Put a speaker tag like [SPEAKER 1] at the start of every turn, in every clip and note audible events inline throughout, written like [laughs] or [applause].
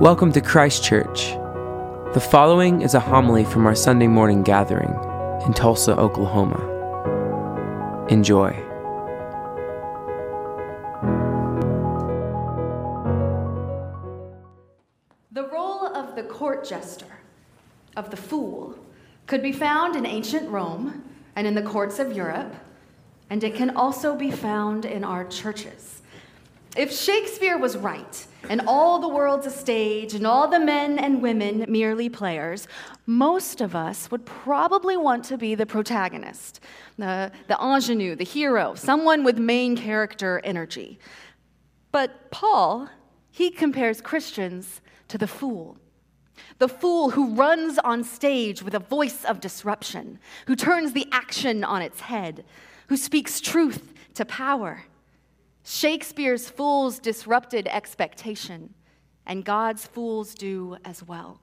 [SPEAKER 1] Welcome to Christ Church. The following is a homily from our Sunday morning gathering in Tulsa, Oklahoma. Enjoy.
[SPEAKER 2] The role of the court jester, of the fool, could be found in ancient Rome and in the courts of Europe, and it can also be found in our churches. If Shakespeare was right, and all the world's a stage, and all the men and women merely players, most of us would probably want to be the protagonist, the, the ingenue, the hero, someone with main character energy. But Paul, he compares Christians to the fool. The fool who runs on stage with a voice of disruption, who turns the action on its head, who speaks truth to power. Shakespeare's fools disrupted expectation, and God's fools do as well.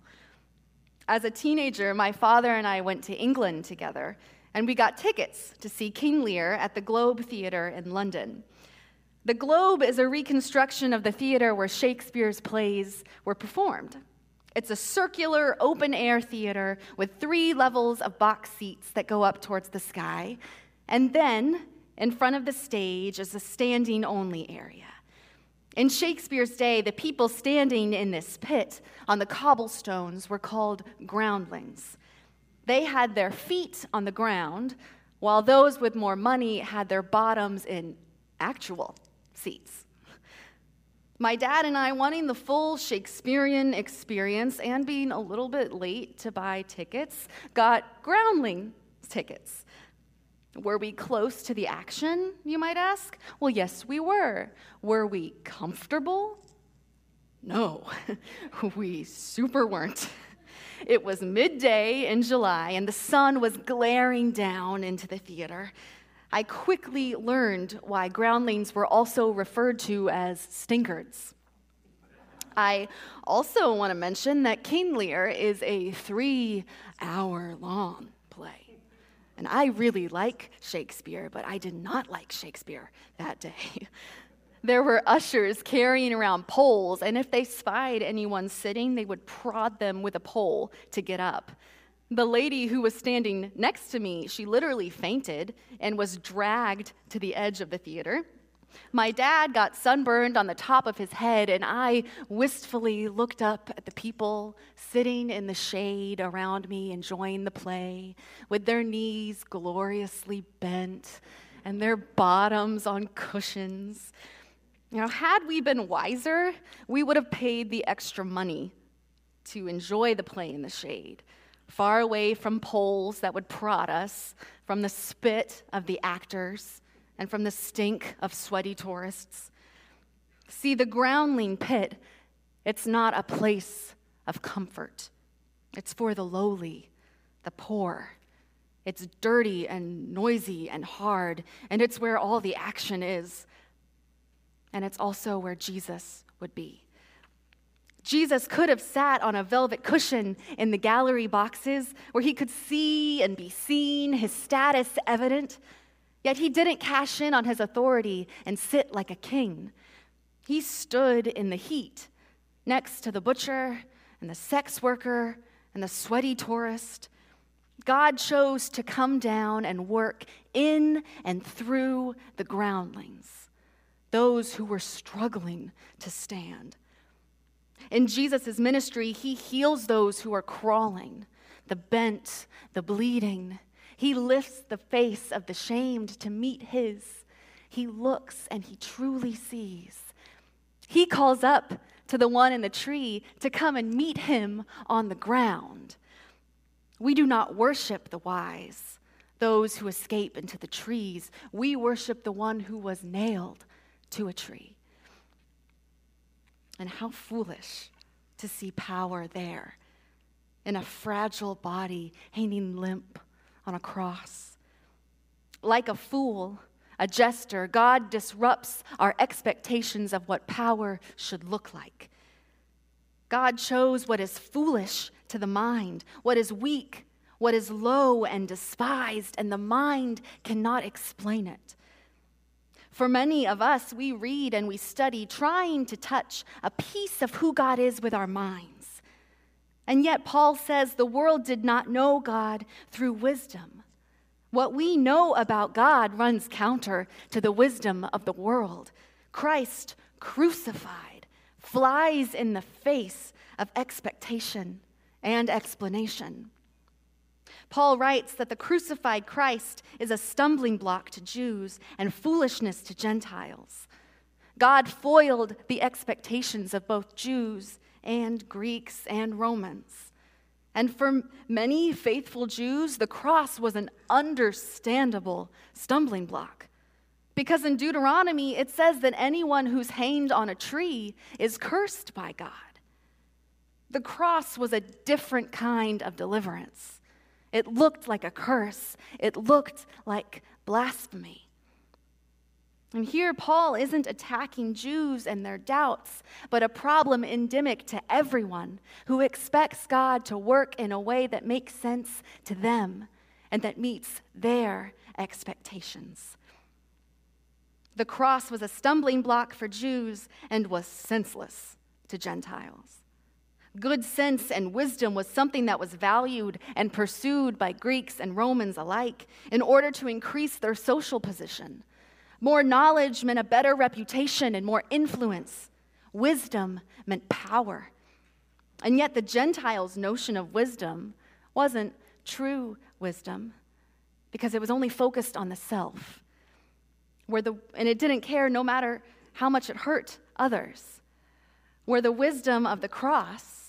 [SPEAKER 2] As a teenager, my father and I went to England together, and we got tickets to see King Lear at the Globe Theatre in London. The Globe is a reconstruction of the theater where Shakespeare's plays were performed. It's a circular, open air theater with three levels of box seats that go up towards the sky. And then, in front of the stage, is a standing only area. In Shakespeare's day, the people standing in this pit on the cobblestones were called groundlings. They had their feet on the ground, while those with more money had their bottoms in actual seats. My dad and I, wanting the full Shakespearean experience and being a little bit late to buy tickets, got groundling tickets. Were we close to the action, you might ask? Well, yes, we were. Were we comfortable? No, [laughs] we super weren't. It was midday in July, and the sun was glaring down into the theater. I quickly learned why groundlings were also referred to as stinkards. I also want to mention that King Lear is a three hour long play. And I really like Shakespeare, but I did not like Shakespeare that day. [laughs] There were ushers carrying around poles, and if they spied anyone sitting, they would prod them with a pole to get up. The lady who was standing next to me, she literally fainted and was dragged to the edge of the theater. My dad got sunburned on the top of his head, and I wistfully looked up at the people sitting in the shade around me, enjoying the play, with their knees gloriously bent and their bottoms on cushions. Now, had we been wiser, we would have paid the extra money to enjoy the play in the shade, far away from poles that would prod us, from the spit of the actors, and from the stink of sweaty tourists. See, the groundling pit, it's not a place of comfort. It's for the lowly, the poor. It's dirty and noisy and hard, and it's where all the action is and it's also where Jesus would be. Jesus could have sat on a velvet cushion in the gallery boxes where he could see and be seen, his status evident, yet he didn't cash in on his authority and sit like a king. He stood in the heat next to the butcher and the sex worker and the sweaty tourist. God chose to come down and work in and through the groundlings those who were struggling to stand. In Jesus' ministry, he heals those who are crawling, the bent, the bleeding. He lifts the face of the shamed to meet his. He looks and he truly sees. He calls up to the one in the tree to come and meet him on the ground. We do not worship the wise, those who escape into the trees. We worship the one who was nailed to a tree. And how foolish to see power there in a fragile body hanging limp on a cross. Like a fool, a jester, God disrupts our expectations of what power should look like. God chose what is foolish to the mind, what is weak, what is low and despised, and the mind cannot explain it. For many of us, we read and we study trying to touch a piece of who God is with our minds. And yet, Paul says the world did not know God through wisdom. What we know about God runs counter to the wisdom of the world. Christ crucified flies in the face of expectation and explanation. Paul writes that the crucified Christ is a stumbling block to Jews and foolishness to Gentiles. God foiled the expectations of both Jews and Greeks and Romans. And for many faithful Jews, the cross was an understandable stumbling block. Because in Deuteronomy, it says that anyone who's hanged on a tree is cursed by God. The cross was a different kind of deliverance. It looked like a curse, it looked like blasphemy. And here, Paul isn't attacking Jews and their doubts, but a problem endemic to everyone who expects God to work in a way that makes sense to them and that meets their expectations. The cross was a stumbling block for Jews and was senseless to Gentiles. Good sense and wisdom was something that was valued and pursued by Greeks and Romans alike in order to increase their social position. More knowledge meant a better reputation and more influence. Wisdom meant power. And yet, the Gentiles' notion of wisdom wasn't true wisdom because it was only focused on the self. Where the, and it didn't care no matter how much it hurt others. Where the wisdom of the cross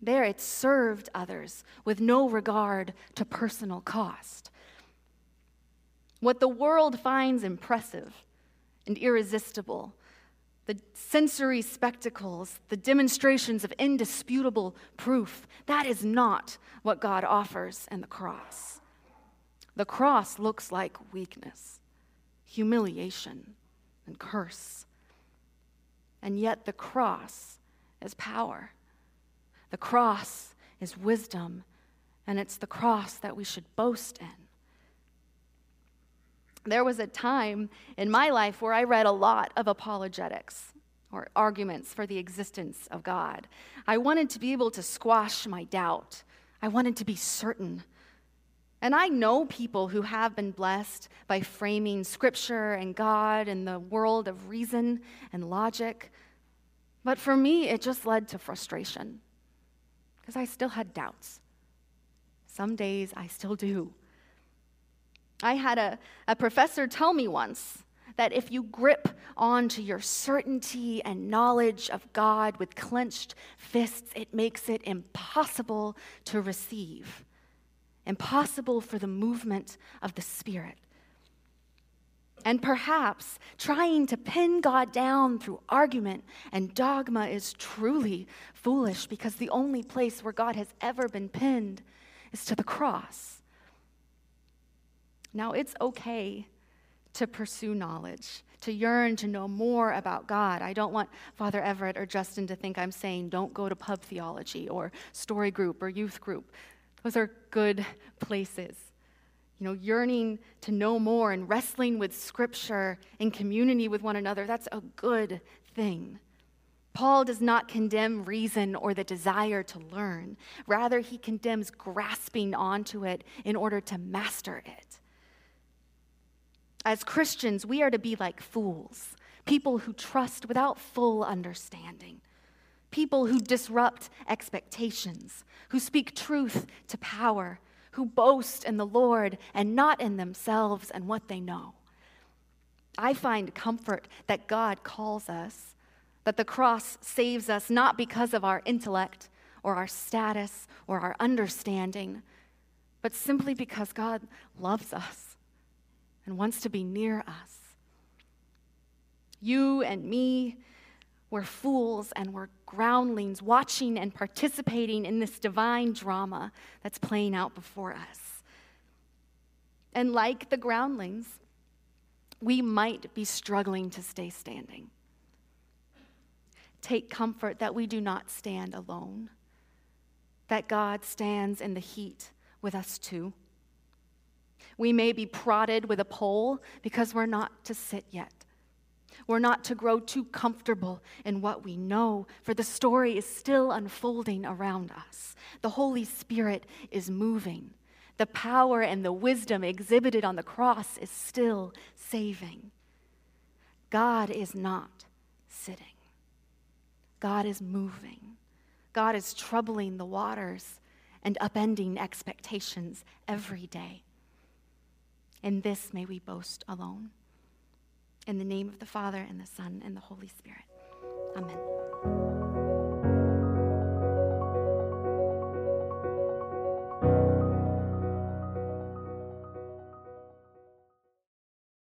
[SPEAKER 2] there it served others with no regard to personal cost. What the world finds impressive and irresistible, the sensory spectacles, the demonstrations of indisputable proof, that is not what God offers in the cross. The cross looks like weakness, humiliation, and curse. And yet the cross is power. The cross is wisdom, and it's the cross that we should boast in. There was a time in my life where I read a lot of apologetics or arguments for the existence of God. I wanted to be able to squash my doubt, I wanted to be certain. And I know people who have been blessed by framing scripture and God and the world of reason and logic. But for me, it just led to frustration because I still had doubts. Some days I still do. I had a, a professor tell me once that if you grip onto your certainty and knowledge of God with clenched fists, it makes it impossible to receive, impossible for the movement of the Spirit. And perhaps trying to pin God down through argument and dogma is truly foolish because the only place where God has ever been pinned is to the cross. Now, it's okay to pursue knowledge, to yearn to know more about God. I don't want Father Everett or Justin to think I'm saying don't go to pub theology or story group or youth group. Those are good places you know, yearning to know more and wrestling with Scripture in community with one another, that's a good thing. Paul does not condemn reason or the desire to learn. Rather, he condemns grasping onto it in order to master it. As Christians, we are to be like fools, people who trust without full understanding, people who disrupt expectations, who speak truth to power who boast in the Lord and not in themselves and what they know. I find comfort that God calls us, that the cross saves us not because of our intellect or our status or our understanding, but simply because God loves us and wants to be near us. You and me, we're fools and we're groundlings watching and participating in this divine drama that's playing out before us. And like the groundlings, we might be struggling to stay standing. Take comfort that we do not stand alone, that God stands in the heat with us too. We may be prodded with a pole because we're not to sit yet. We're not to grow too comfortable in what we know, for the story is still unfolding around us. The Holy Spirit is moving. The power and the wisdom exhibited on the cross is still saving. God is not sitting, God is moving. God is troubling the waters and upending expectations every day. In this may we boast alone. In the name of the Father, and the Son, and the Holy Spirit. Amen.